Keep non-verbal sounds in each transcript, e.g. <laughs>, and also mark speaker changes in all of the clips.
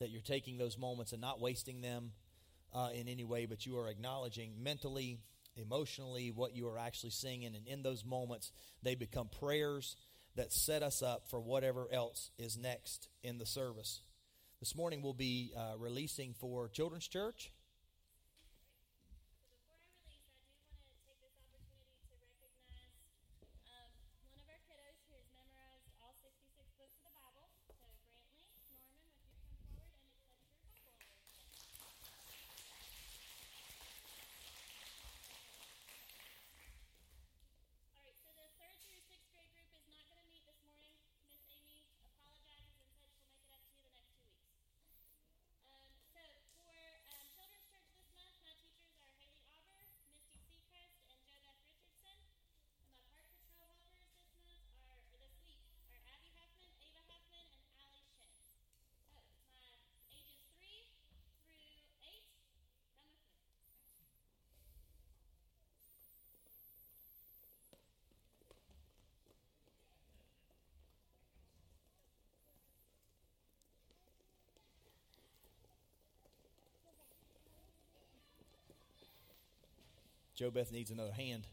Speaker 1: that you're taking those moments and not wasting them uh, in any way, but you are acknowledging mentally, emotionally what you are actually singing. And in those moments, they become prayers that set us up for whatever else is next in the service. This morning, we'll be uh, releasing for Children's Church. Joe Beth needs another hand.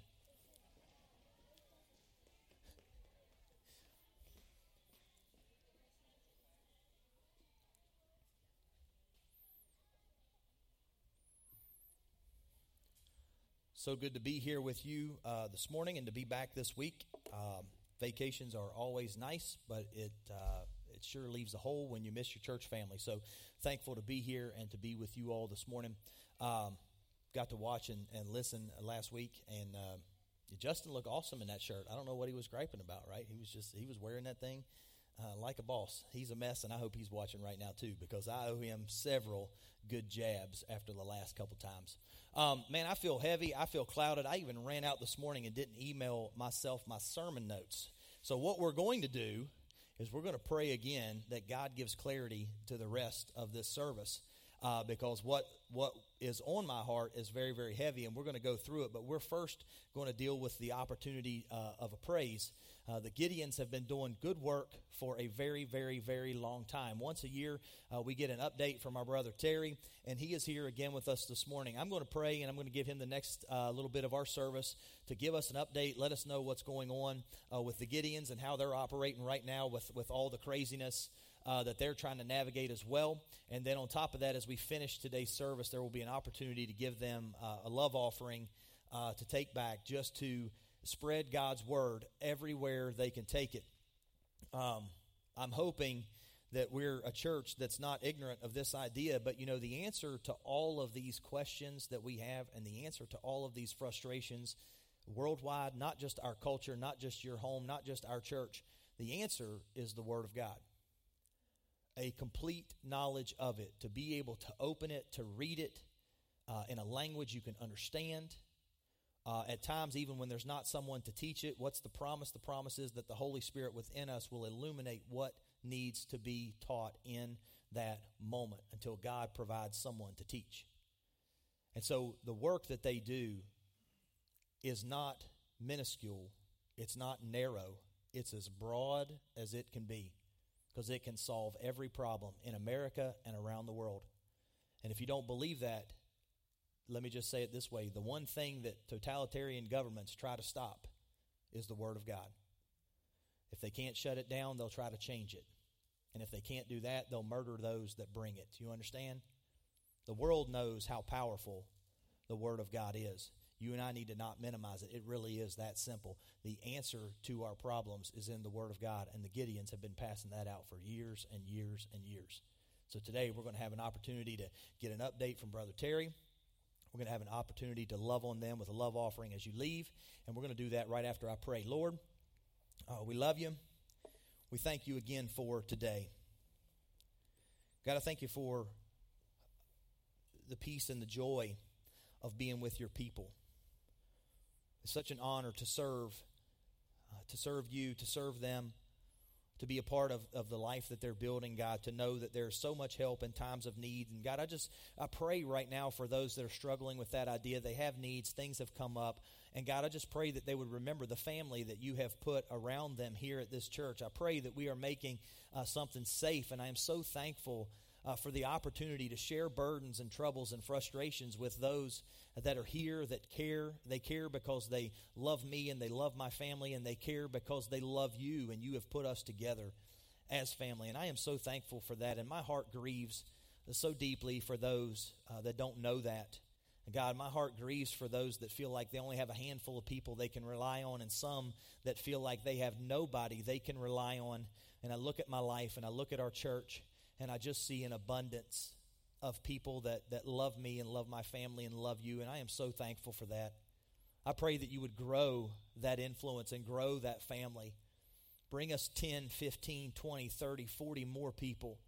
Speaker 1: So good to be here with you uh, this morning and to be back this week. Um, vacations are always nice, but it uh, it sure leaves a hole when you miss your church family. So thankful to be here and to be with you all this morning. Um, got to watch and, and listen last week, and uh, Justin looked awesome in that shirt. I don't know what he was griping about, right? He was just he was wearing that thing uh, like a boss. He's a mess, and I hope he's watching right now too because I owe him several good jabs after the last couple times. Um, man, I feel heavy. I feel clouded. I even ran out this morning and didn't email myself my sermon notes. So what we're going to do is we're going to pray again that God gives clarity to the rest of this service uh, because what what is on my heart is very very heavy, and we're going to go through it. But we're first going to deal with the opportunity uh, of a praise. Uh, the Gideons have been doing good work for a very very very long time. Once a year, uh, we get an update from our brother Terry, and he is here again with us this morning. I'm going to pray, and I'm going to give him the next uh, little bit of our service to give us an update, let us know what's going on uh, with the Gideons and how they're operating right now with with all the craziness uh, that they're trying to navigate as well. And then on top of that, as we finish today's service, there will be an opportunity to give them uh, a love offering uh, to take back just to spread God's word everywhere they can take it. Um, I'm hoping that we're a church that's not ignorant of this idea, but you know, the answer to all of these questions that we have and the answer to all of these frustrations worldwide, not just our culture, not just your home, not just our church, the answer is the Word of God a complete knowledge of it, to be able to open it, to read it uh, in a language you can understand. Uh, at times, even when there's not someone to teach it, what's the promise? The promise is that the Holy Spirit within us will illuminate what needs to be taught in that moment until God provides someone to teach. And so the work that they do is not minuscule, it's not narrow, it's as broad as it can be because it can solve every problem in America and around the world. And if you don't believe that, let me just say it this way the one thing that totalitarian governments try to stop is the Word of God. If they can't shut it down, they'll try to change it. And if they can't do that, they'll murder those that bring it. Do you understand? The world knows how powerful the Word of God is. You and I need to not minimize it. It really is that simple. The answer to our problems is in the Word of God, and the Gideons have been passing that out for years and years and years. So today we're going to have an opportunity to get an update from Brother Terry. We're going to have an opportunity to love on them with a love offering as you leave, and we're going to do that right after I pray. Lord, uh, we love you. We thank you again for today. God, I thank you for the peace and the joy of being with your people. It's such an honor to serve, uh, to serve you, to serve them, to be a part of, of the life that they're building, God, to know that there's so much help in times of need. And God, I just, I pray right now for those that are struggling with that idea. They have needs, things have come up. And God, I just pray that they would remember the family that you have put around them here at this church. I pray that we are making uh, something safe. And I am so thankful uh, for the opportunity to share burdens and troubles and frustrations with those that are here that care. They care because they love me and they love my family, and they care because they love you, and you have put us together as family. And I am so thankful for that, and my heart grieves so deeply for those uh, that don't know that. God, my heart grieves for those that feel like they only have a handful of people they can rely on, and some that feel like they have nobody they can rely on. And I look at my life and I look at our church, and I just see an abundance of people that, that love me and love my family and love you, and I am so thankful for that. I pray that you would grow that influence and grow that family. Bring us 10, 15, 20, 30, 40 more people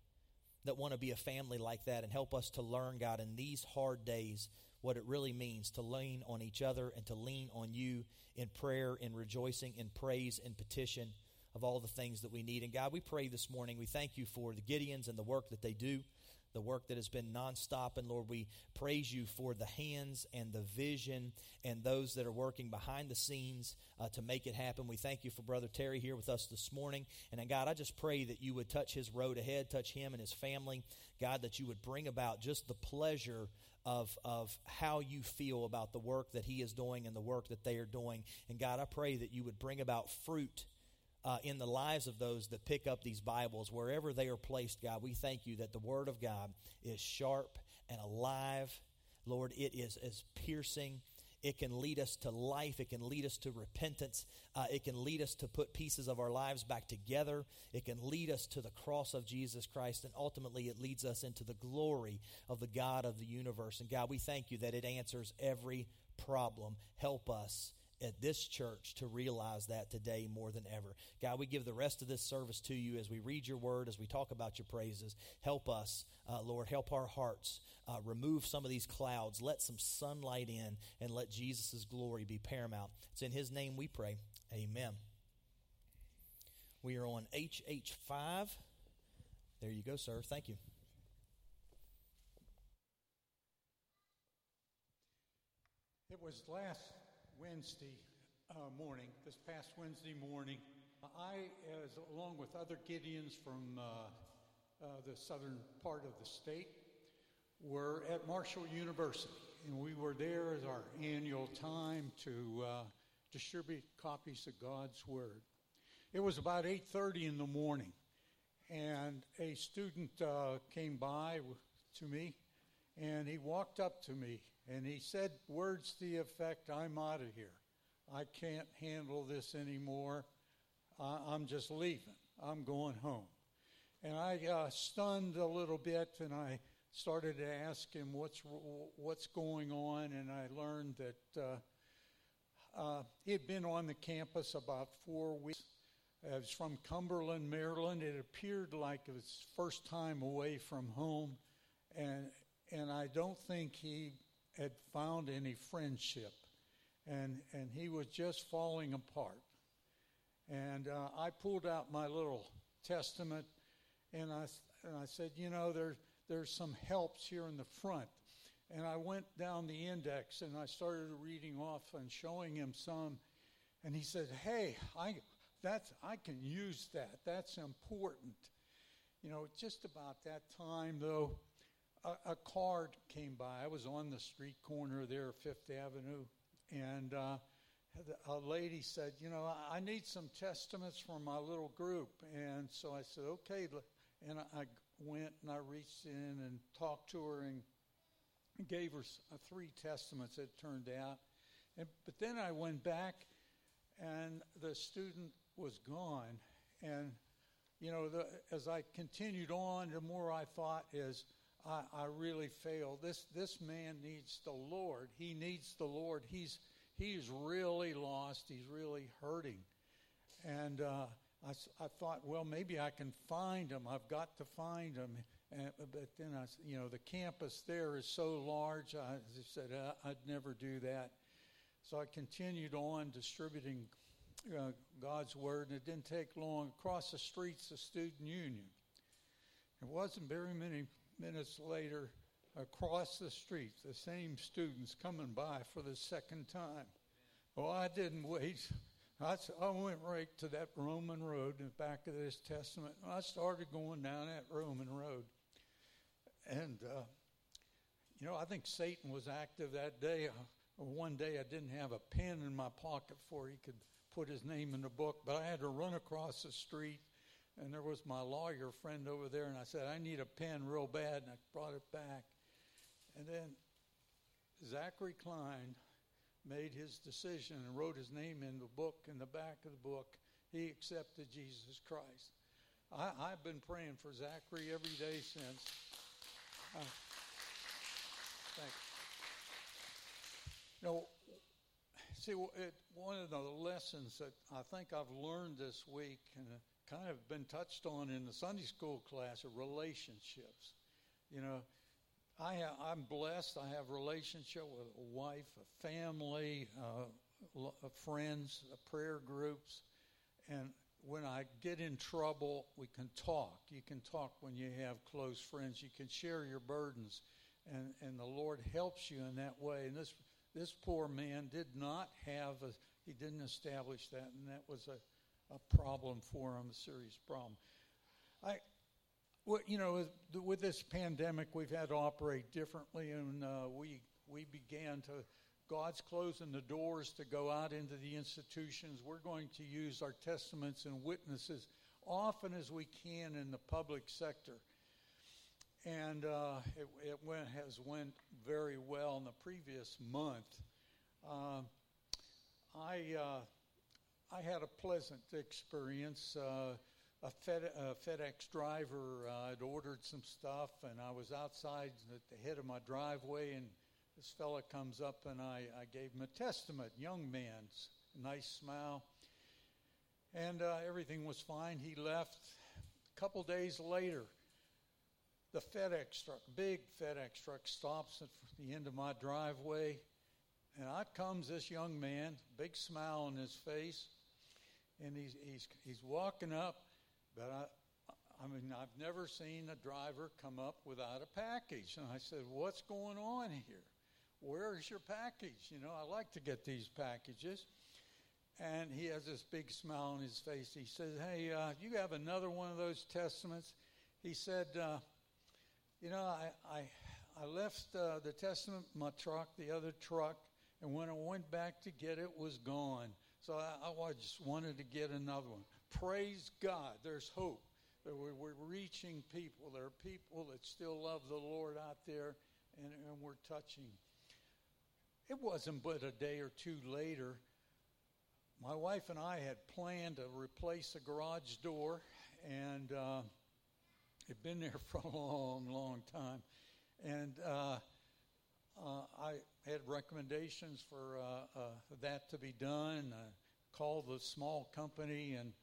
Speaker 1: that want to be a family like that and help us to learn, God, in these hard days what it really means to lean on each other and to lean on you in prayer, in rejoicing, in praise, in petition of all the things that we need. And God, we pray this morning, we thank you for the Gideons and the work that they do, the work that has been nonstop. And Lord, we praise you for the hands and the vision and those that are working behind the scenes uh, to make it happen. We thank you for Brother Terry here with us this morning. And God, I just pray that you would touch his road ahead, touch him and his family. God, that you would bring about just the pleasure of, of how you feel about the work that he is doing and the work that they are doing. And God, I pray that you would bring about fruit uh, in the lives of those that pick up these Bibles, wherever they are placed, God. We thank you that the Word of God is sharp and alive. Lord, it is as piercing it can lead us to life. It can lead us to repentance. Uh, it can lead us to put pieces of our lives back together. It can lead us to the cross of Jesus Christ. And ultimately, it leads us into the glory of the God of the universe. And God, we thank you that it answers every problem. Help us at this church to realize that today more than ever. God, we give the rest of this service to you as we read your word, as we talk about your praises. Help us, uh, Lord. Help our hearts. Uh, remove some of these clouds. Let some sunlight in and let Jesus' glory be paramount. It's in his name we pray. Amen. We are on HH5. There you go, sir. Thank you.
Speaker 2: It was last Wednesday uh, morning, this past Wednesday morning, I, as along with other Gideons from uh, uh, the southern part of the state, were at Marshall University, and we were there as our annual time to uh, distribute copies of God's Word. It was about 8:30 in the morning, and a student uh, came by to me, and he walked up to me and he said words to the effect, I'm out of here. I can't handle this anymore. I'm just leaving. I'm going home. And I uh, stunned a little bit and I started to ask him what's, what's going on. And I learned that uh, uh, he had been on the campus about four weeks. It was from Cumberland, Maryland. It appeared like it was first time away from home. And, and I don't think he had found any friendship, and, and he was just falling apart. And uh, I pulled out my little testament, and I, and I said, You know, there, there's some helps here in the front. And I went down the index and I started reading off and showing him some. And he said, Hey, I, that's, I can use that. That's important. You know, just about that time, though, a, a card came by. I was on the street corner there, Fifth Avenue, and uh, a lady said, You know, I need some testaments for my little group. And so I said, Okay. And I went and I reached in and talked to her and gave her uh, three testaments, it turned out. And, but then I went back and the student was gone. And, you know, the, as I continued on, the more I thought is, I, I really failed. This, this man needs the Lord. He needs the Lord. He's, he's really lost. He's really hurting. And uh, I, I thought, well, maybe I can find him. I've got to find him. And, but then I, you know, the campus there is so large. I, said I, I'd never do that. So I continued on distributing uh, God's word, and it didn't take long. Across the streets, the student union. It wasn't very many minutes later, across the street, the same students coming by for the second time. Well, I didn't wait. I, I went right to that Roman road in the back of this testament. I started going down that Roman road. And, uh, you know, I think Satan was active that day. One day I didn't have a pen in my pocket for he could put his name in the book, but I had to run across the street, and there was my lawyer friend over there, and I said, I need a pen real bad, and I brought it back. And then Zachary Klein made his decision and wrote his name in the book, in the back of the book. He accepted Jesus Christ. I, have been praying for Zachary every day since. Uh, thanks. You know, see, it, one of the lessons that I think I've learned this week and kind of been touched on in the Sunday school class are relationships. You know, I have, I'm blessed. I have relationship with a wife, a family, uh, friends, uh, prayer groups, and when I get in trouble, we can talk. You can talk when you have close friends. You can share your burdens, and, and the Lord helps you in that way. And this this poor man did not have a he didn't establish that, and that was a, a problem for him, a serious problem. I you know, with this pandemic, we've had to operate differently, and uh, we we began to. God's closing the doors to go out into the institutions. We're going to use our testaments and witnesses often as we can in the public sector, and uh, it, it went, has went very well in the previous month. Uh, I uh, I had a pleasant experience. Uh, a, Fed, a FedEx driver uh, had ordered some stuff, and I was outside at the head of my driveway, and this fella comes up, and I, I gave him a testament. Young man's nice smile, and uh, everything was fine. He left. A couple days later, the FedEx truck, big FedEx truck, stops at the end of my driveway, and out comes this young man, big smile on his face, and he's he's he's walking up, but I, I mean, I've never seen a driver come up without a package. And I said, What's going on here? Where's your package? You know, I like to get these packages. And he has this big smile on his face. He says, Hey, uh, you have another one of those testaments? He said, uh, You know, I, I, I left uh, the testament my truck, the other truck, and when I went back to get it, it was gone. So I, I just wanted to get another one. Praise God, there's hope. That we're reaching people. There are people that still love the Lord out there, and, and we're touching. It wasn't but a day or two later. My wife and I had planned to replace a garage door, and uh, it'd been there <laughs> for a long, long time. And uh, uh, I had recommendations for uh, uh, that to be done. I called the small company, and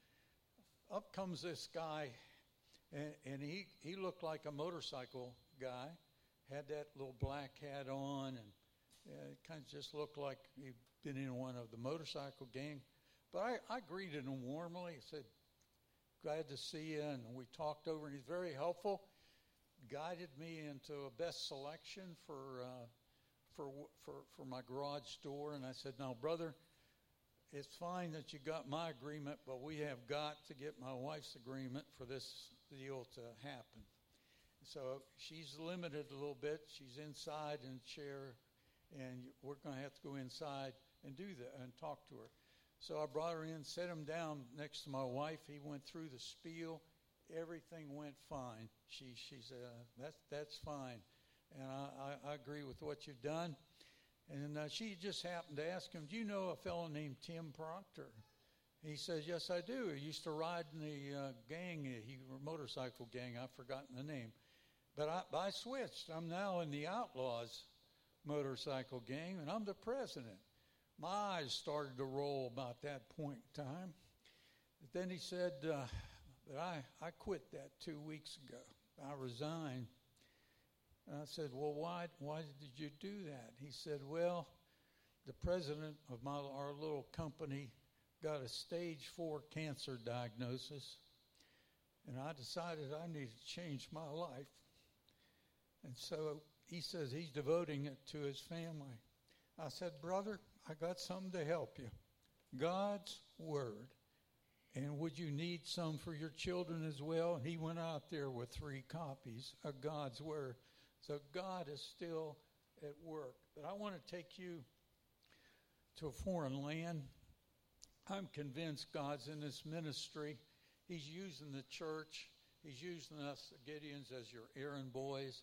Speaker 2: up comes this guy, and, and he, he looked like a motorcycle guy, had that little black hat on, and uh, it kind of just looked like he'd been in one of the motorcycle gang. But I, I greeted him warmly. I said, Glad to see you. And we talked over, and he's very helpful. Guided me into a best selection for, uh, for, for, for my garage door. And I said, Now, brother, it's fine that you got my agreement, but we have got to get my wife's agreement for this deal to happen. So she's limited a little bit. She's inside in a chair, and we're going to have to go inside and do that and talk to her. So I brought her in, set him down next to my wife. He went through the spiel. Everything went fine. She, she said, uh, that's, that's fine. And I, I, I agree with what you've done. And uh, she just happened to ask him, Do you know a fellow named Tim Proctor? He says, Yes, I do. He used to ride in the uh, gang, he motorcycle gang. I've forgotten the name. But I, I switched. I'm now in the Outlaws motorcycle gang, and I'm the president. My eyes started to roll about that point in time. But then he said, uh, But I, I quit that two weeks ago. I resigned. And I said, Well, why, why did you do that? He said, Well, the president of my, our little company got a stage four cancer diagnosis, and I decided I needed to change my life. And so he says he's devoting it to his family. I said, Brother, I got something to help you God's Word. And would you need some for your children as well? He went out there with three copies of God's Word. So God is still at work. But I want to take you to a foreign land. I'm convinced God's in this ministry. He's using the church. He's using us, Gideons, as your errand boys.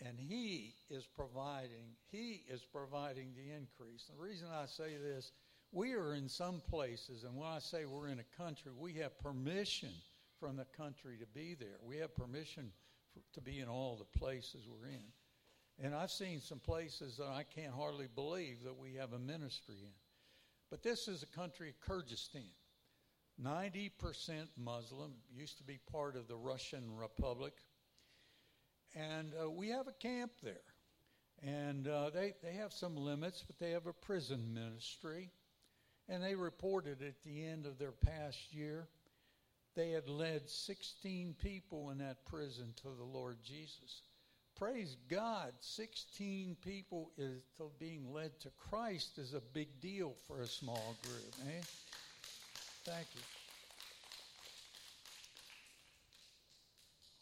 Speaker 2: And He is providing, He is providing the increase. The reason I say this, we are in some places, and when I say we're in a country, we have permission from the country to be there. We have permission to be in all the places we're in. And I've seen some places that I can't hardly believe that we have a ministry in. But this is a country, Kyrgyzstan. 90% Muslim, used to be part of the Russian Republic. And uh, we have a camp there. And uh, they, they have some limits, but they have a prison ministry. And they reported at the end of their past year, they had led 16 people in that prison to the Lord Jesus. Praise God, 16 people is being led to Christ is a big deal for a small group. Eh? Thank you.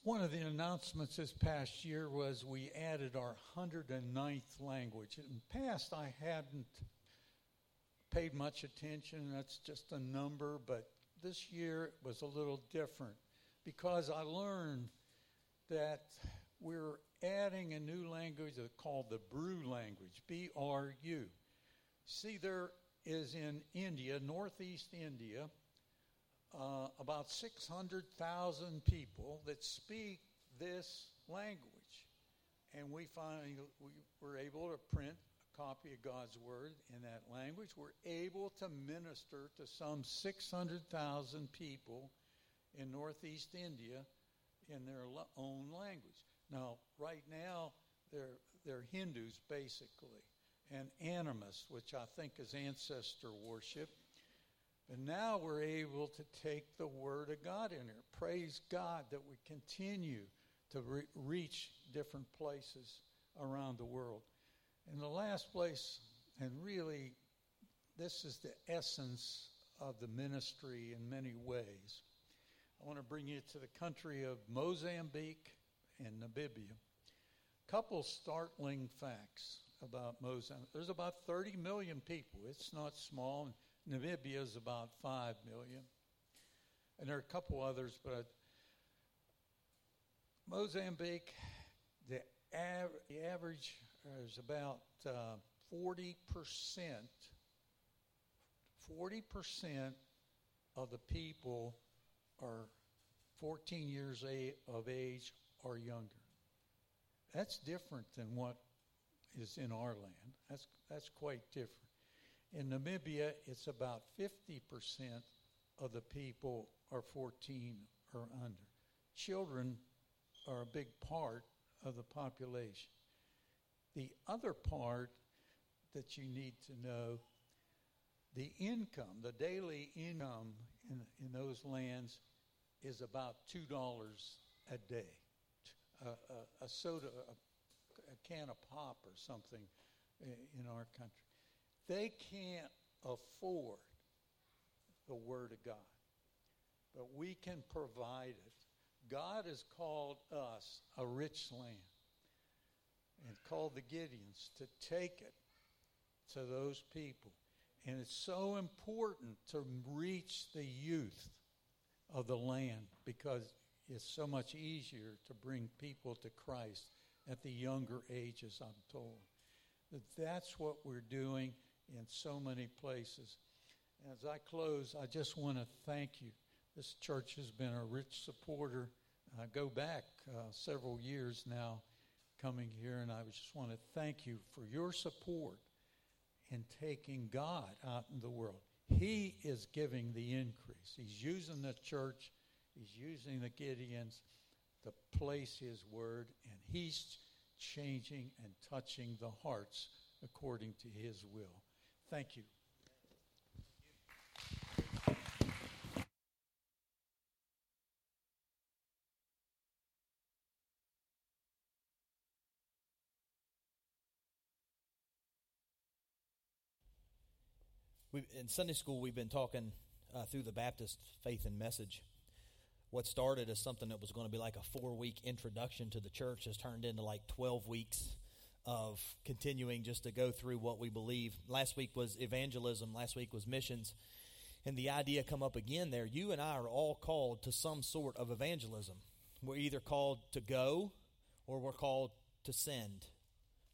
Speaker 2: One of the announcements this past year was we added our 109th language. In the past, I hadn't paid much attention. That's just a number, but this year was a little different because I learned that we're adding a new language called the Bru language, B R U. See, there is in India, northeast India, uh, about 600,000 people that speak this language. And we finally we were able to print copy of God's Word in that language. We're able to minister to some 600,000 people in northeast India in their own language. Now, right now, they're, they're Hindus basically, and animists, which I think is ancestor worship. And now we're able to take the Word of God in here. Praise God that we continue to re- reach different places around the world. And the last place, and really, this is the essence of the ministry in many ways. I want to bring you to the country of Mozambique and Namibia. A Couple startling facts about Mozambique. There's about 30 million people. It's not small. Namibia is about 5 million. And there are a couple others, but Mozambique, the, av- the average is about uh, 40%. 40% of the people are 14 years of age or younger. That's different than what is in our land. That's, that's quite different. In Namibia, it's about 50% of the people are 14 or under. Children are a big part of the population. The other part that you need to know the income, the daily income in, in those lands is about $2 a day. A, a, soda, a, a can of pop or something eh, in our country. They can't afford the Word of God, but we can provide it. God has called us a rich land and called the Gideons to take it to those people. And it's so important to reach the youth of the land because it's so much easier to bring people to Christ at the younger ages, I'm told. That that's what we're doing in so many places. As I close, I just want to thank you. This church has been a rich supporter. I go back uh, several years now coming here, and I just want to thank you for your support in taking God out in the world. He is giving the increase. He's using the church, he's using the Gideons to place his word, and he's changing and touching the hearts according to his will. Thank you.
Speaker 1: We, in Sunday school, we've been talking uh, through the Baptist faith and message. what started as something that was going to be like a four week introduction to the church has turned into like 12 weeks of continuing just to go through what we believe. Last week was evangelism, last week was missions. And the idea come up again there. You and I are all called to some sort of evangelism. We're either called to go or we're called to send.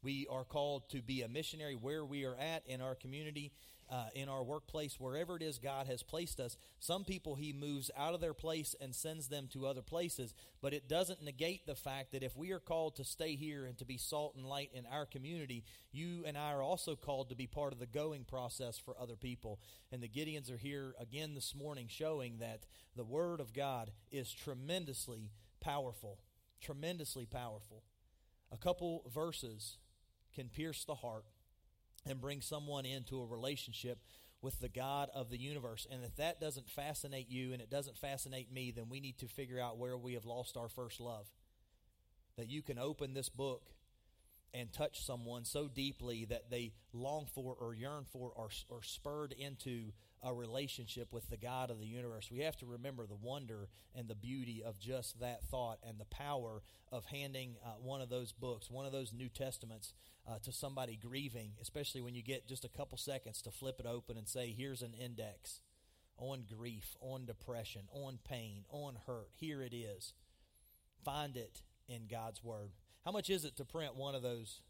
Speaker 1: We are called to be a missionary where we are at in our community, uh, in our workplace, wherever it is God has placed us. Some people He moves out of their place and sends them to other places, but it doesn't negate the fact that if we are called to stay here and to be salt and light in our community, you and I are also called to be part of the going process for other people. And the Gideons are here again this morning showing that the Word of God is tremendously powerful. Tremendously powerful. A couple verses can pierce the heart and bring someone into a relationship with the God of the universe. And if that doesn't fascinate you and it doesn't fascinate me, then we need to figure out where we have lost our first love. That you can open this book and touch someone so deeply that they long for or yearn for or, or spurred into a relationship with the God of the universe. We have to remember the wonder and the beauty of just that thought and the power of handing uh, one of those books, one of those New Testaments, uh, to somebody grieving, especially when you get just a couple seconds to flip it open and say, here's an index on grief, on depression, on pain, on hurt. Here it is. Find it in God's Word. How much is it to print one of those?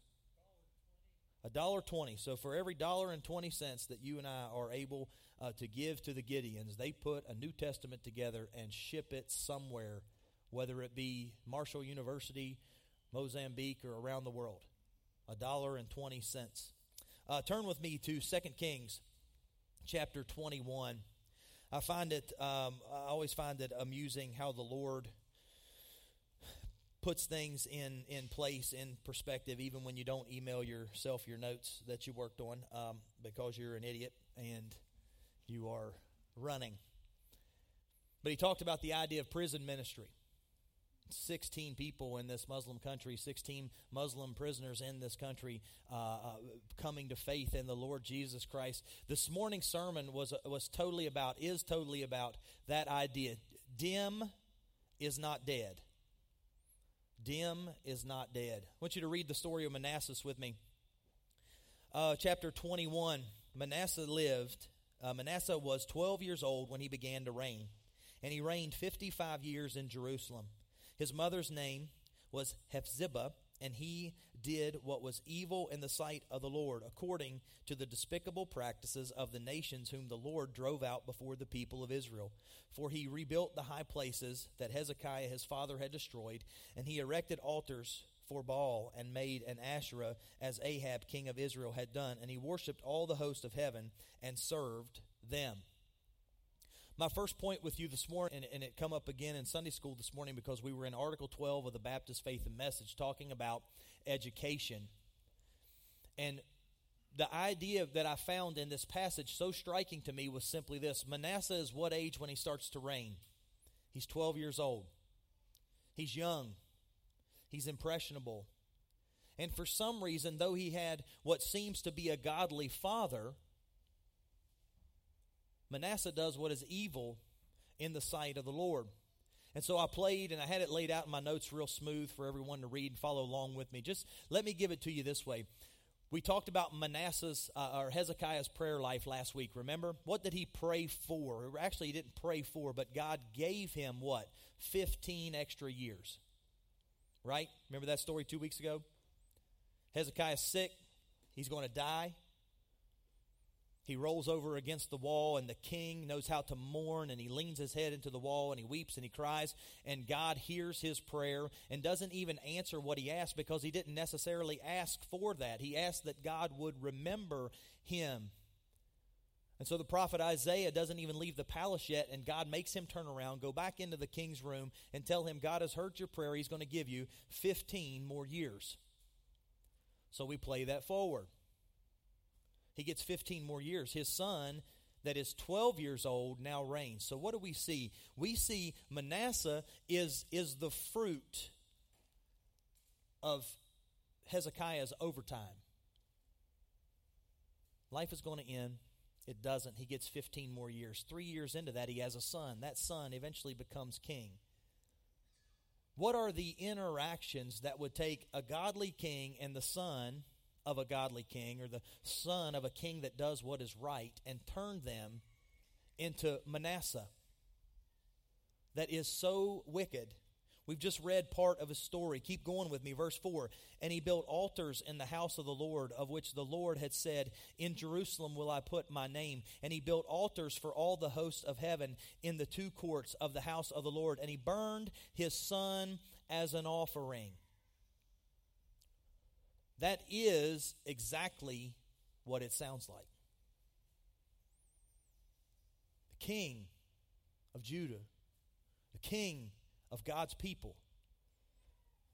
Speaker 1: A dollar twenty. So for every dollar and twenty cents that you and I are able uh, to give to the Gideons, they put a New Testament together and ship it somewhere, whether it be Marshall University, Mozambique, or around the world. A dollar and twenty cents. Uh, turn with me to Second Kings, chapter twenty-one. I find it. Um, I always find it amusing how the Lord puts things in, in place, in perspective, even when you don't email yourself your notes that you worked on um, because you're an idiot and you are running. But he talked about the idea of prison ministry. 16 people in this Muslim country, 16 Muslim prisoners in this country uh, uh, coming to faith in the Lord Jesus Christ. This morning's sermon was, was totally about, is totally about that idea. Dim is not dead. Dim is not dead. I want you to read the story of Manasseh with me. Uh, chapter 21. Manasseh lived. Uh, Manasseh was 12 years old when he began to reign, and he reigned 55 years in Jerusalem. His mother's name was Hephzibah, and he did what was evil in the sight of the Lord, according to the despicable practices of the nations whom the Lord drove out before the people of Israel. For he rebuilt the high places that Hezekiah his father had destroyed, and he erected altars for Baal and made an Asherah as Ahab king of Israel had done, and he worshipped all the host of heaven and served them. My first point with you this morning, and, and, it come up again in Sunday school this morning because we were in Article 12 of the Baptist Faith and Message talking about education. And the idea that I found in this passage so striking to me was simply this Manasseh is what age when he starts to reign? He's 12 years old. He's young. He's impressionable. And for some reason, though he had what seems to be a godly father, Manasseh does what is evil in the sight of the Lord. And so I played and I had it laid out in my notes real smooth for everyone to read and follow along with me. Just let me give it to you this way. We talked about Manasseh's uh, or Hezekiah's prayer life last week. Remember? What did he pray for? Actually, he didn't pray for, but God gave him what? 15 extra years. Right? Remember that story two weeks ago? Hezekiah's sick. He's going to die. He rolls over against the wall, and the king knows how to mourn, and he leans his head into the wall, and he weeps and he cries, and God hears his prayer and doesn't even answer what he asked because he didn't necessarily ask for that. He asked that God would remember him. And so the prophet Isaiah doesn't even leave the palace yet, and God makes him turn around, go back into the king's room, and tell him, God has heard your prayer. He's going to give you 15 more years. So we play that forward. He gets 15 more years. His son, that is 12 years old, now reigns. So what do we see? We see Manasseh is, is the fruit of Hezekiah's overtime. Life is going to end. It doesn't. He gets 15 more years. Three years into that, he has a son. That son eventually becomes king. What are the interactions that would take a godly king and the son of a godly king, or the son of a king that does what is right, and turn them into Manasseh? That is so wicked We've just read part of his story. Keep going with me. Verse 4 And he built altars in the house of the Lord, of which the Lord had said, In Jerusalem will I put my name. And he built altars for all the hosts of heaven in the two courts of the house of the Lord. And he burned his son as an offering. That is exactly what it sounds like. The king of Judah, the king of God's people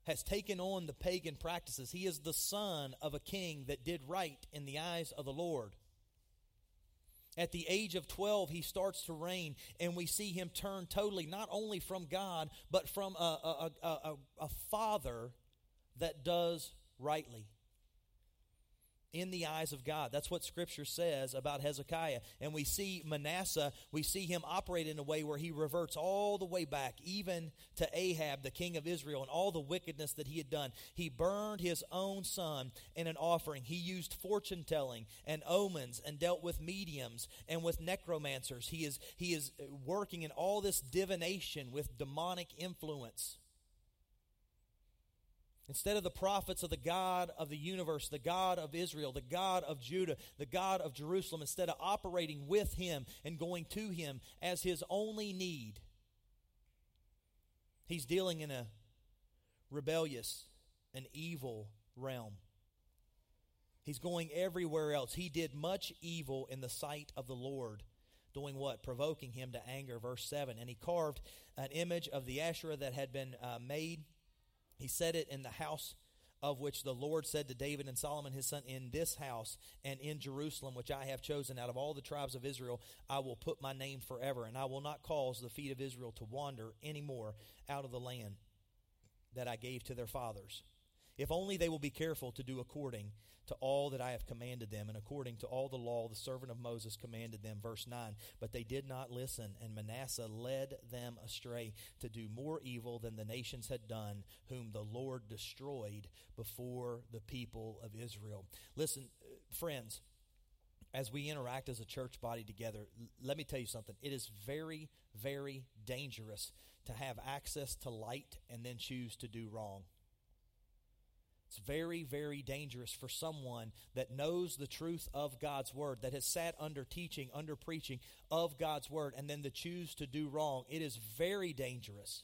Speaker 1: has taken on the pagan practices. He is the son of a king that did right in the eyes of the Lord. At the age of 12, he starts to reign, and we see him turn totally, not only from God, but from a, a, a, a father that does rightly in the eyes of God. That's what Scripture says about Hezekiah. And we see Manasseh, we see him operate in a way where he reverts all the way back, even to Ahab, the king of Israel, and all the wickedness that he had done. He burned his own son in an offering. He used fortune telling and omens and dealt with mediums and with necromancers. He is, he is working in all this divination with demonic influence. Instead of the prophets of the God of the universe, the God of Israel, the God of Judah, the God of Jerusalem, instead of operating with him and going to him as his only need, he's dealing in a rebellious and evil realm. He's going everywhere else. He did much evil in the sight of the Lord. Doing what? Provoking him to anger. Verse 7. And he carved an image of the Asherah that had been uh, made he said it in the house of which the Lord said to David and Solomon his son, In this house and in Jerusalem, which I have chosen out of all the tribes of Israel, I will put my name forever, and I will not cause the feet of Israel to wander any more out of the land that I gave to their fathers. If only they will be careful to do according to all that I have commanded them, and according to all the law the servant of Moses commanded them. Verse 9. But they did not listen, and Manasseh led them astray to do more evil than the nations had done, whom the Lord destroyed before the people of Israel. Listen, uh, friends, as we interact as a church body together, let me tell you something. It is very, very dangerous to have access to light and then choose to do wrong. It's very, very dangerous for someone that knows the truth of God's word, that has sat under teaching, under preaching of God's word, and then to choose to do wrong. It is very dangerous.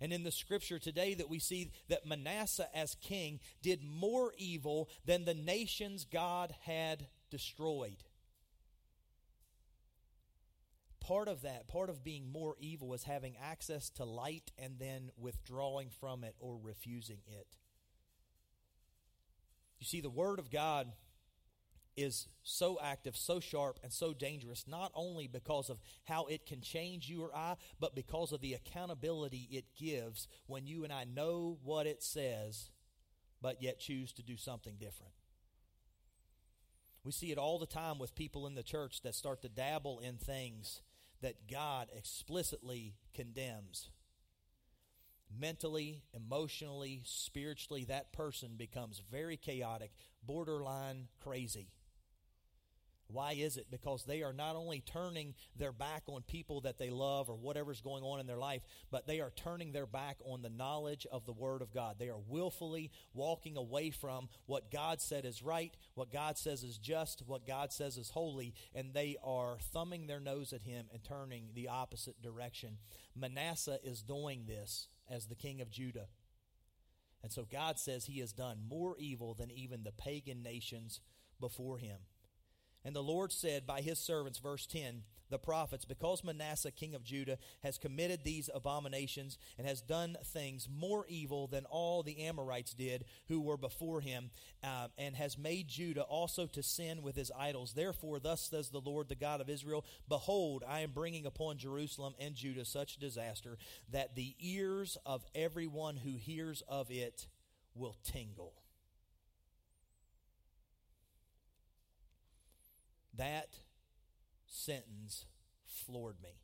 Speaker 1: And in the scripture today that we see that Manasseh as king did more evil than the nations God had destroyed. Part of that, part of being more evil is having access to light and then withdrawing from it or refusing it. You see, the Word of God is so active, so sharp, and so dangerous, not only because of how it can change you or I, but because of the accountability it gives when you and I know what it says, but yet choose to do something different. We see it all the time with people in the church that start to dabble in things that God explicitly condemns mentally, emotionally, spiritually, that person becomes very chaotic, borderline crazy. Why is it? Because they are not only turning their back on people that they love or whatever's going on in their life, but they are turning their back on the knowledge of the Word of God. They are willfully walking away from what God said is right, what God says is just, what God says is holy, and they are thumbing their nose at Him and turning the opposite direction. Manasseh is doing this as the king of Judah. And so God says he has done more evil than even the pagan nations before him. And the Lord said by his servants, verse 10, the prophets, because Manasseh, king of Judah, has committed these abominations and has done things more evil than all the Amorites did who were before him, uh, and has made Judah also to sin with his idols. Therefore, thus says the Lord, the God of Israel Behold, I am bringing upon Jerusalem and Judah such disaster that the ears of everyone who hears of it will tingle. That sentence floored me.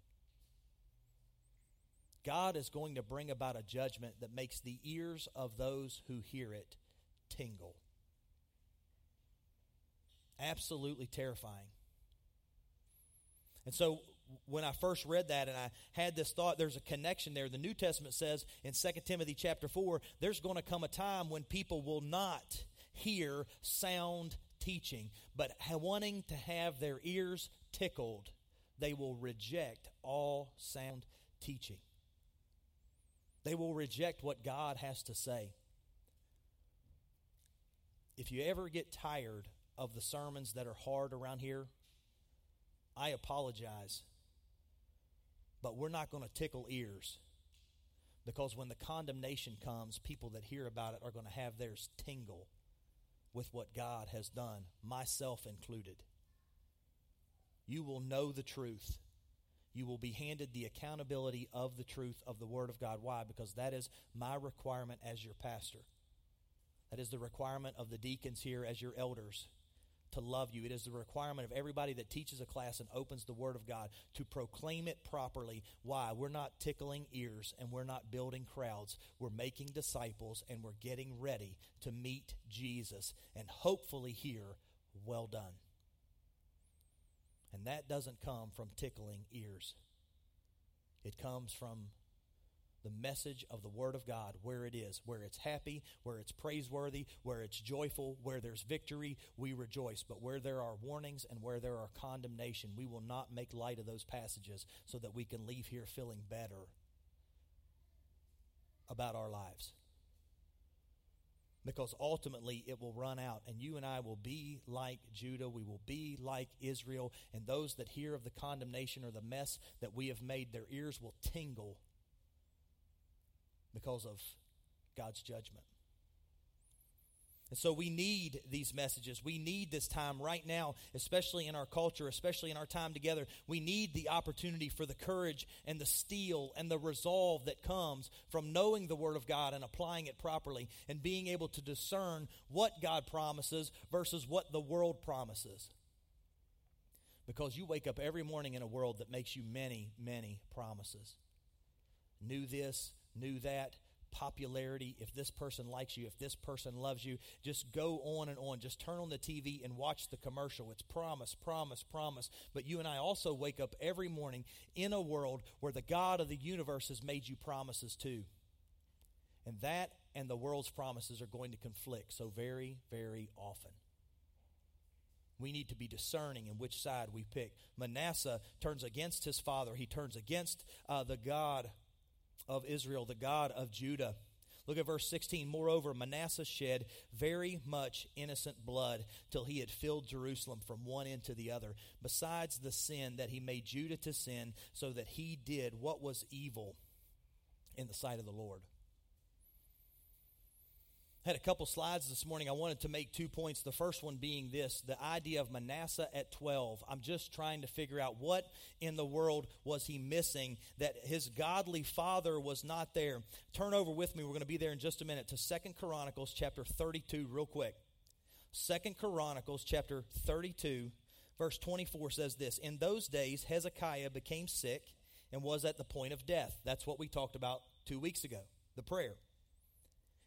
Speaker 1: God is going to bring about a judgment that makes the ears of those who hear it tingle. Absolutely terrifying. And so when I first read that and I had this thought, there's a connection there. The New Testament says in 2 Timothy chapter 4, there's going to come a time when people will not hear sound teaching, but wanting to have their ears tickled, they will reject all sound teaching. They will reject what God has to say. If you ever get tired of the sermons that are hard around here, I apologize. But we're not going to tickle ears. Because when the condemnation comes, people that hear about it are going to have theirs tingle with what God has done, myself included. You will know the truth. You will be handed the accountability of the truth of the Word of God. Why? Because that is my requirement as your pastor. That is the requirement of the deacons here as your elders to love you. It is the requirement of everybody that teaches a class and opens the Word of God to proclaim it properly. Why? We're not tickling ears and we're not building crowds. We're making disciples and we're getting ready to meet Jesus and hopefully hear, well done. And that doesn't come from tickling ears, it comes from the message of the Word of God where it is, where it's happy, where it's praiseworthy, where it's joyful, where there's victory, we rejoice. But where there are warnings and where there are condemnation, we will not make light of those passages so that we can leave here feeling better about our lives because ultimately it will run out, and you and I will be like Judah. We will be like Israel, and those that hear of the condemnation or the mess that we have made, their ears will tingle because of God's judgment. And so we need these messages. We need this time right now, especially in our culture, especially in our time together. We need the opportunity for the courage and the steel and the resolve that comes from knowing the Word of God and applying it properly and being able to discern what God promises versus what the world promises. Because you wake up every morning in a world that makes you many, many promises. New this, new that, popularity, if this person likes you, if this person loves you, just go on and on. Just turn on the TV and watch the commercial. It's promise, promise, promise. But you and I also wake up every morning in a world where the God of the universe has made you promises too. And that and the world's promises are going to conflict so very, very often. We need to be discerning in which side we pick. Manasseh turns against his father, he turns against uh, the God of Israel, the God of Judah. Look at verse 16. Moreover, Manasseh shed very much innocent blood till he had filled Jerusalem from one end to the other, besides the sin that he made Judah to sin, so that he did what was evil in the sight of the Lord had a couple slides this morning. I wanted to make two points. The first one being this the idea of Manasseh at 12. I'm just trying to figure out what in the world was he missing that his godly father was not there. Turn over with me. We're going to be there in just a minute to Second Chronicles chapter 32, real quick. Second Chronicles chapter 32, verse 24 says this In those days, Hezekiah became sick and was at the point of death. That's what we talked about two weeks ago, the prayer.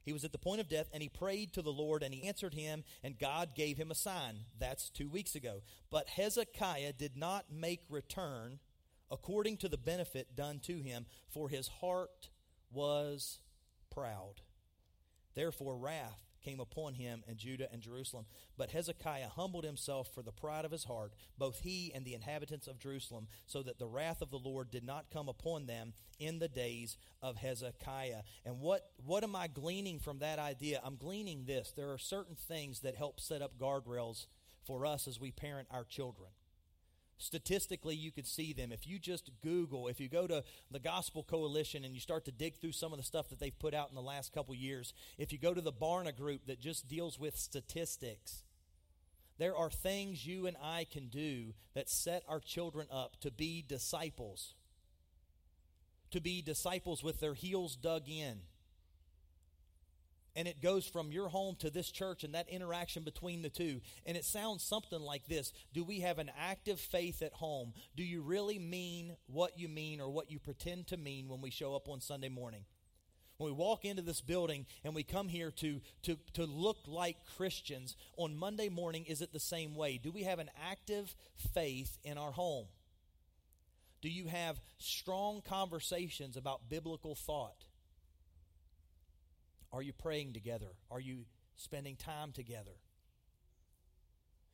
Speaker 1: He was at the point of death and he prayed to the Lord and he answered him and God gave him a sign. That's two weeks ago. But Hezekiah did not make return according to the benefit done to him, for his heart was proud. Therefore, wrath came upon him and Judah and Jerusalem. But Hezekiah humbled himself for the pride of his heart, both he and the inhabitants of Jerusalem, so that the wrath of the Lord did not come upon them in the days of Hezekiah. And what, what am I gleaning from that idea? I'm gleaning this. There are certain things that help set up guardrails for us as we parent our children. Statistically, you could see them. If you just Google, if you go to the Gospel Coalition and you start to dig through some of the stuff that they've put out in the last couple years, if you go to the Barna group that just deals with statistics, there are things you and I can do that set our children up to be disciples, to be disciples with their heels dug in. And it goes from your home to this church and that interaction between the two. And it sounds something like this Do we have an active faith at home? Do you really mean what you mean or what you pretend to mean when we show up on Sunday morning? When we walk into this building and we come here to, to, to look like Christians, on Monday morning, is it the same way? Do we have an active faith in our home? Do you have strong conversations about biblical thought? Are you praying together? Are you spending time together?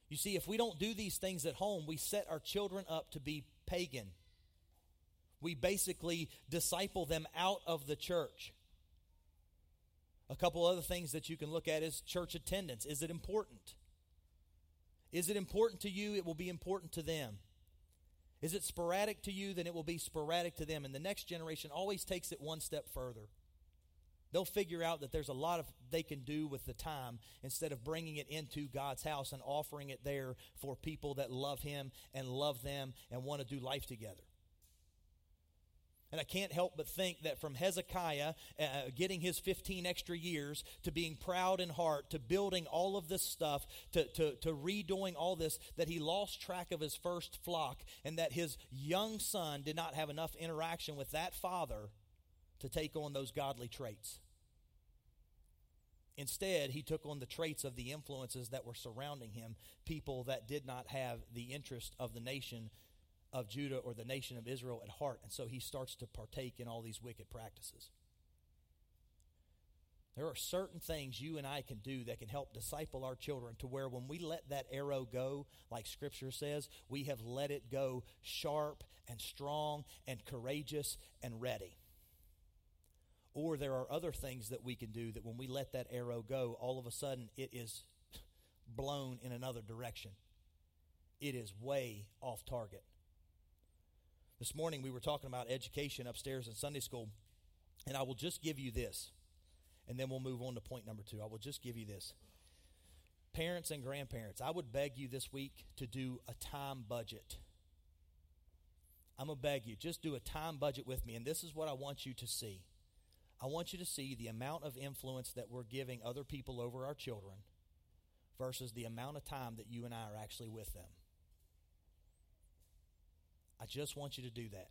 Speaker 1: You see, if we don't do these things at home, we set our children up to be pagan. We basically disciple them out of the church. A couple other things that you can look at is church attendance. Is it important? Is it important to you? It will be important to them. Is it sporadic to you? Then it will be sporadic to them. And the next generation always takes it one step further. They'll figure out that there's a lot of they can do with the time instead of bringing it into God's house and offering it there for people that love Him and love them and want to do life together. And I can't help but think that from Hezekiah uh, getting his 15 extra years to being proud in heart, to building all of this stuff, to, to, to redoing all this, that he lost track of his first flock and that his young son did not have enough interaction with that father to take on those godly traits. Instead, he took on the traits of the influences that were surrounding him, people that did not have the interest of the nation of Judah or the nation of Israel at heart. And so he starts to partake in all these wicked practices. There are certain things you and I can do that can help disciple our children to where when we let that arrow go, like Scripture says, we have let it go sharp and strong and courageous and ready. Or there are other things that we can do that when we let that arrow go, all of a sudden it is <laughs> blown in another direction. It is way off target. This morning we were talking about education upstairs in Sunday school, and I will just give you this, and then we'll move on to point number two. I will just give you this. Parents and grandparents, I would beg you this week to do a time budget. I'm going to beg you, just do a time budget with me, and this is what I want you to see. I want you to see the amount of influence that we're giving other people over our children versus the amount of time that you and I are actually with them. I just want you to do that.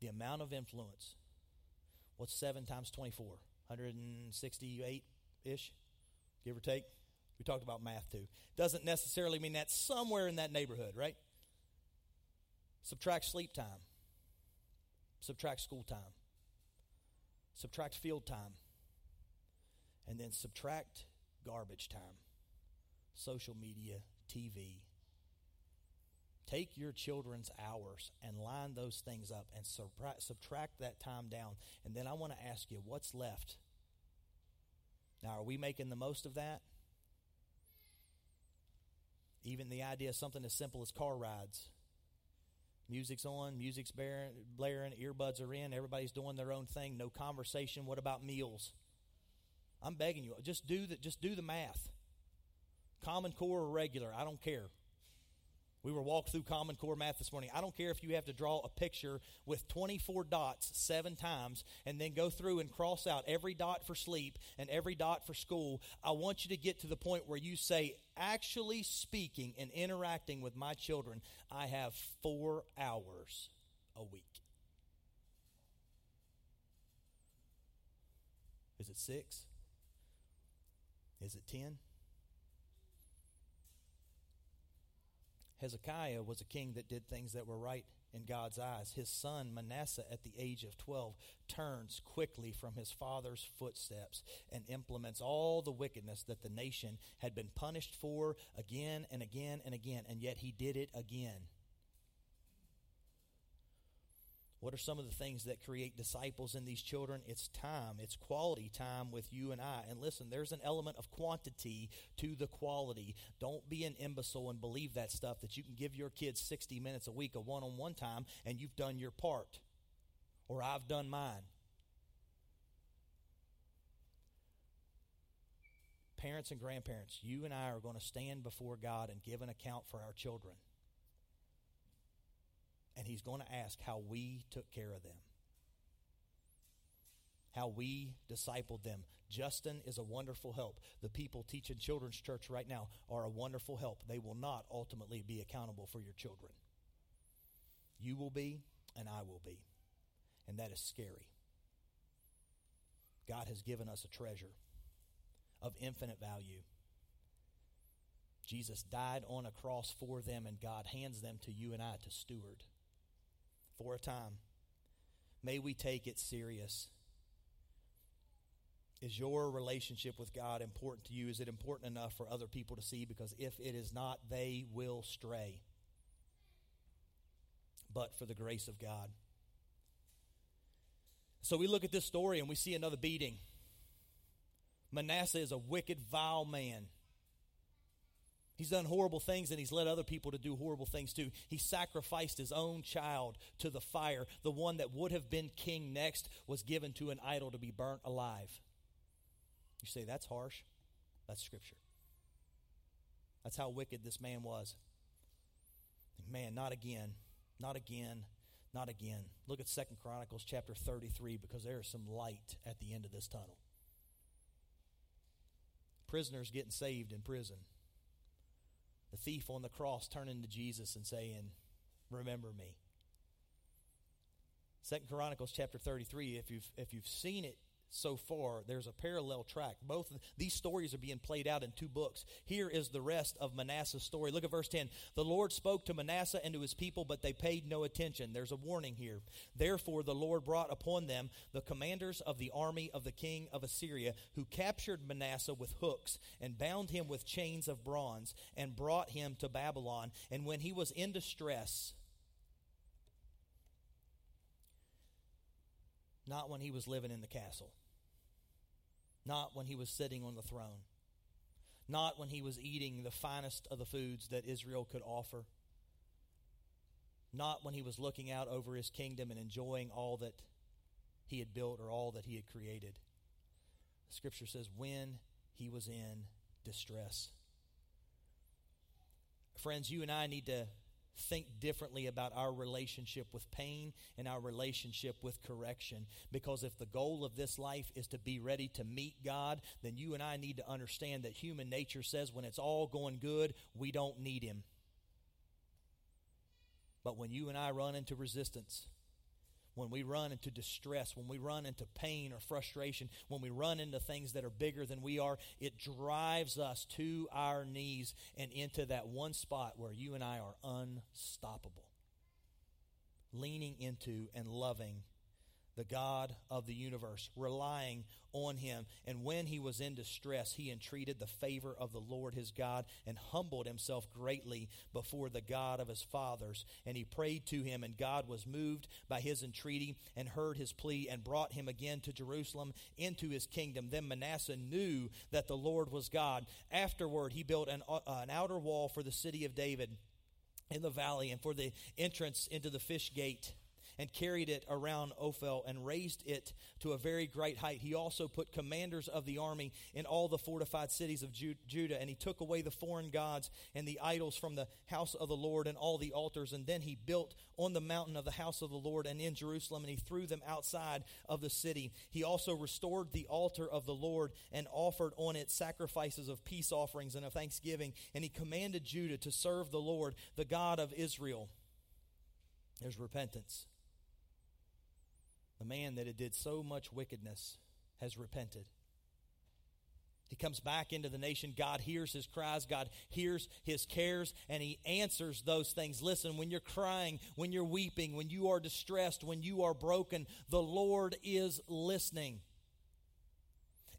Speaker 1: The amount of influence. What's 7 times 24? 168 ish, give or take. We talked about math too. Doesn't necessarily mean that somewhere in that neighborhood, right? Subtract sleep time subtract school time, subtract field time, and then subtract garbage time, social media, TV. Take your children's hours and line those things up and subtract that time down. And then I want to ask you, what's left? Now, are we making the most of that? Even the idea of something as simple as car rides Music's on, music's blaring, earbuds are in, everybody's doing their own thing, no conversation. What about meals? I'm begging you, just do the, just do the math. Common core or regular, I don't care. We were walked through Common Core math this morning. I don't care if you have to draw a picture with 24 dots seven times and then go through and cross out every dot for sleep and every dot for school. I want you to get to the point where you say, actually speaking and interacting with my children, I have four hours a week. Is it six? Is it ten? Hezekiah was a king that did things that were right in God's eyes. His son Manasseh, at the age of 12, turns quickly from his father's footsteps and implements all the wickedness that the nation had been punished for again and again and again, and yet he did it again. What are some of the things that create disciples in these children? It's time, it's quality time with you and I. And listen, there's an element of quantity to the quality. Don't be an imbecile and believe that stuff that you can give your kids 60 minutes a week of one on one time and you've done your part, or I've done mine. Parents and grandparents, you and I are going to stand before God and give an account for our children and he's going to ask how we took care of them. how we discipled them. Justin is a wonderful help. The people teaching children's church right now are a wonderful help. They will not ultimately be accountable for your children. You will be, and I will be. And that is scary. God has given us a treasure of infinite value. Jesus died on a cross for them, and God hands them to you and I to steward for a time. May we take it serious. Is your relationship with God important to you? Is it important enough for other people to see? Because if it is not, they will stray. But for the grace of God. So we look at this story and we see another beating. Manasseh is a wicked, vile man. He's done horrible things and he's led other people to do horrible things too. He sacrificed his own child to the fire. The one that would have been king next was given to an idol to be burnt alive. You say, that's harsh. That's scripture. That's how wicked this man was. Man, not again. Not again. Not again. Look at Second Chronicles chapter 33 because there is some light at the end of this tunnel. Prisoners getting saved in prison the thief on the cross turning to Jesus and saying, Remember me. Second Chronicles chapter 33, if you've, if you've seen it so far, there's a parallel track. Both these stories are being played out in two books. Here is the rest of Manasseh's story. Look at verse 10. The Lord spoke to Manasseh and to his people, but they paid no attention. There's a warning here. Therefore, the Lord brought upon them the commanders of the army of the king of Assyria, who captured Manasseh with hooks and bound him with chains of bronze and brought him to Babylon. And when he was in distress, not when he was living in the castle not when he was sitting on the throne, not when he was eating the finest of the foods that Israel could offer, not when he was looking out over his kingdom and enjoying all that he had built or all that he had created. The scripture says, when he was in distress. Friends, you and I need to think differently about our relationship with pain and our relationship with correction. Because if the goal of this life is to be ready to meet God, then you and I need to understand that human nature says when it's all going good, we don't need Him. But when you and I run into resistance, when we run into distress, when we run into pain or frustration, when we run into things that are bigger than we are, it drives us to our knees and into that one spot where you and I are unstoppable. Leaning into and loving the God of the universe, relying on him. And when he was in distress, he entreated the favor of the Lord his God and humbled himself greatly before the God of his fathers. And he prayed to him, and God was moved by his entreaty and heard his plea and brought him again to Jerusalem into his kingdom. Then Manasseh knew that the Lord was God. Afterward, he built an, uh, an outer wall for the city of David in the valley and for the entrance into the fish gate and carried it around Ophel and raised it to a very great height. He also put commanders of the army in all the fortified cities of Judah, and he took away the foreign gods and the idols from the house of the Lord and all the altars. And then he built on the mountain of the house of the Lord and in Jerusalem, and he threw them outside of the city. He also restored the altar of the Lord and offered on it sacrifices of peace offerings and of thanksgiving. And he commanded Judah to serve the Lord, the God of Israel. There's repentance. The man that had did so much wickedness has repented. He comes back into the nation. God hears his cries. God hears his cares, and he answers those things. Listen, when you're crying, when you're weeping, when you are distressed, when you are broken, the Lord is listening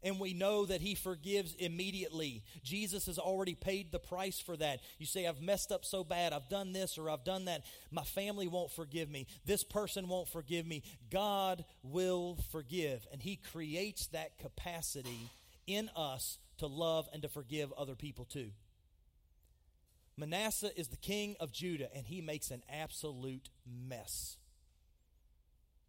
Speaker 1: and we know that He forgives immediately. Jesus has already paid the price for that. You say, I've messed up so bad, I've done this or I've done that. My family won't forgive me. This person won't forgive me. God will forgive, and He creates that capacity in us to love and to forgive other people too. Manasseh is the king of Judah, and he makes an absolute mess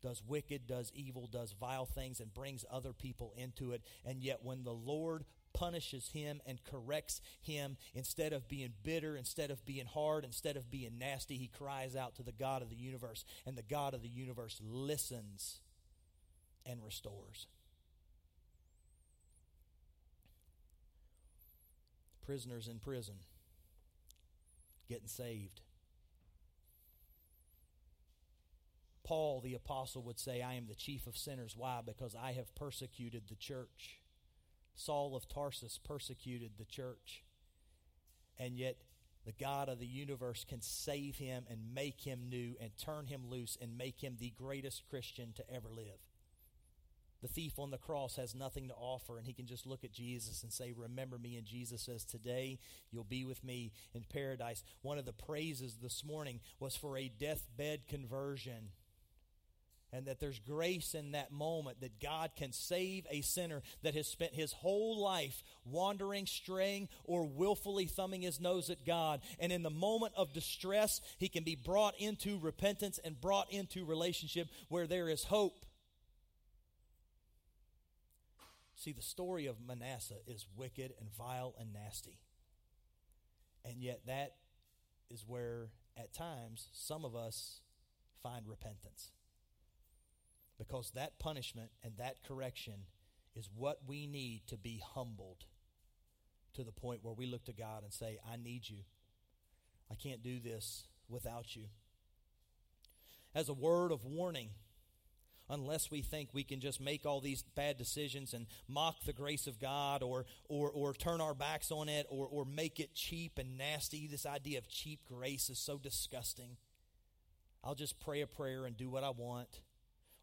Speaker 1: does wicked, does evil, does vile things, and brings other people into it. And yet, when the Lord punishes him and corrects him, instead of being bitter, instead of being hard, instead of being nasty, he cries out to the God of the universe. And the God of the universe listens and restores. Prisoners in prison getting saved. Paul the apostle would say, I am the chief of sinners. Why? Because I have persecuted the church. Saul of Tarsus persecuted the church. And yet, the God of the universe can save him and make him new and turn him loose and make him the greatest Christian to ever live. The thief on the cross has nothing to offer, and he can just look at Jesus and say, Remember me. And Jesus says, Today you'll be with me in paradise. One of the praises this morning was for a deathbed conversion and that there's grace in that moment that God can save a sinner that has spent his whole life wandering, straying, or willfully thumbing his nose at God. And in the moment of distress, he can be brought into repentance and brought into relationship where there is hope. See, the story of Manasseh is wicked and vile and nasty. And yet, that is where, at times, some of us find repentance because that punishment and that correction is what we need to be humbled to the point where we look to God and say, I need you. I can't do this without you. As a word of warning, unless we think we can just make all these bad decisions and mock the grace of God or, or, or turn our backs on it or, or make it cheap and nasty. This idea of cheap grace is so disgusting. I'll just pray a prayer and do what I want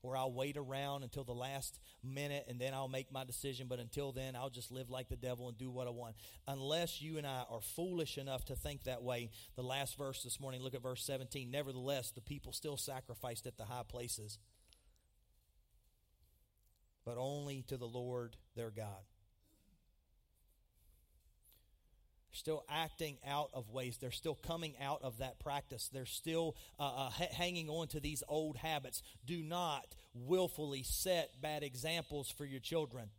Speaker 1: or I'll wait around until the last minute and then I'll make my decision. But until then, I'll just live like the devil and do what I want. Unless you and I are foolish enough to think that way, the last verse this morning, look at verse 17. Nevertheless, the people still sacrificed at the high places, but only to the Lord their God still acting out of ways. They're still coming out of that practice. They're still uh, uh, ha- hanging on to these old habits. Do not willfully set bad examples for your children.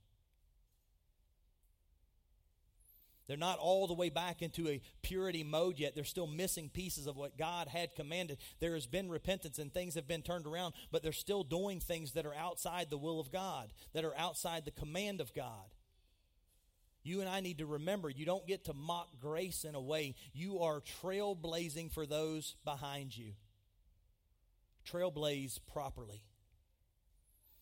Speaker 1: They're not all the way back into a purity mode yet. They're still missing pieces of what God had commanded. There has been repentance and things have been turned around, but they're still doing things that are outside the will of God, that are outside the command of God. You and I need to remember you don't get to mock grace in a way. You are trailblazing for those behind you. Trailblaze properly.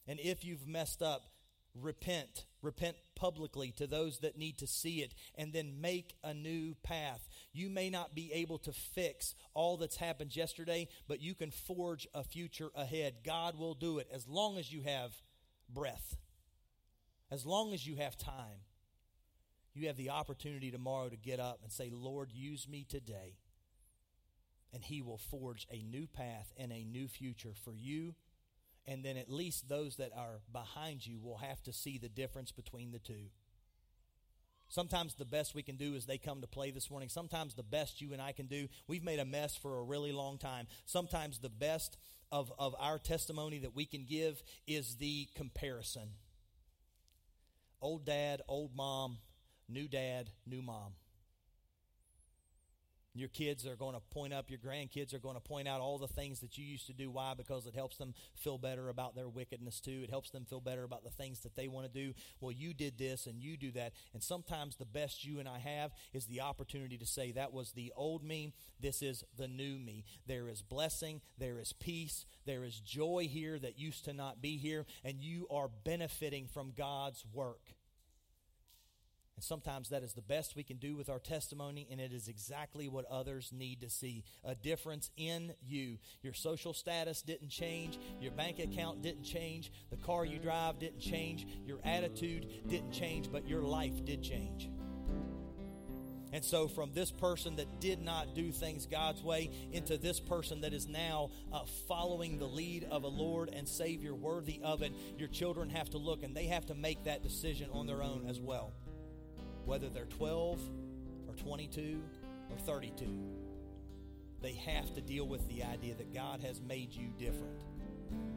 Speaker 1: And if you've messed up, repent. Repent publicly to those that need to see it, and then make a new path. You may not be able to fix all that's happened yesterday, but you can forge a future ahead. God will do it as long as you have breath, as long as you have time you have the opportunity tomorrow to get up and say, Lord, use me today. And He will forge a new path and a new future for you. And then at least those that are behind you will have to see the difference between the two. Sometimes the best we can do is they come to play this morning. Sometimes the best you and I can do, we've made a mess for a really long time. Sometimes the best of, of our testimony that we can give is the comparison. Old dad, old mom, new dad, new mom. Your kids are going to point up, your grandkids are going to point out all the things that you used to do. Why? Because it helps them feel better about their wickedness too. It helps them feel better about the things that they want to do. Well, you did this and you do that. And sometimes the best you and I have is the opportunity to say, that was the old me, this is the new me. There is blessing, there is peace, there is joy here that used to not be here, and you are benefiting from God's work. And sometimes that is the best we can do with our testimony, and it is exactly what others need to see. A difference in you. Your social status didn't change, your bank account didn't change, the car you drive didn't change, your attitude didn't change, but your life did change. And so, from this person that did not do things God's way into this person that is now uh, following the lead of a Lord and Savior worthy of it, your children have to look and they have to make that decision on their own as well whether they're 12 or 22 or 32. They have to deal with the idea that God has made you different.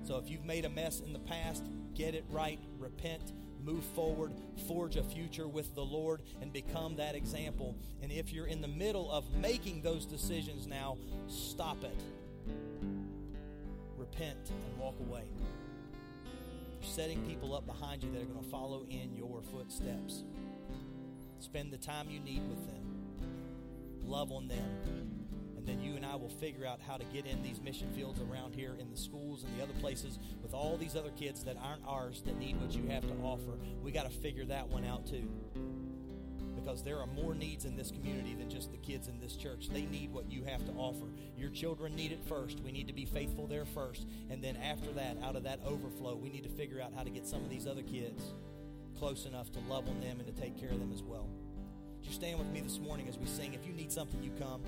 Speaker 1: So if you've made a mess in the past, get it right, repent, move forward, forge a future with the Lord, and become that example. And if you're in the middle of making those decisions now, stop it. Repent and walk away. You're setting people up behind you that are going to follow in your footsteps. Spend the time you need with them. Love on them. And then you and I will figure out how to get in these mission fields around here in the schools and the other places with all these other kids that aren't ours that need what you have to offer. We got to figure that one out too because there are more needs in this community than just the kids in this church. They need what you have to offer. Your children need it first. We need to be faithful there first. And then after that, out of that overflow, we need to figure out how to get some of these other kids close enough to love on them and to take care of them as well. You stand with me this morning as we sing? If you need something, you come.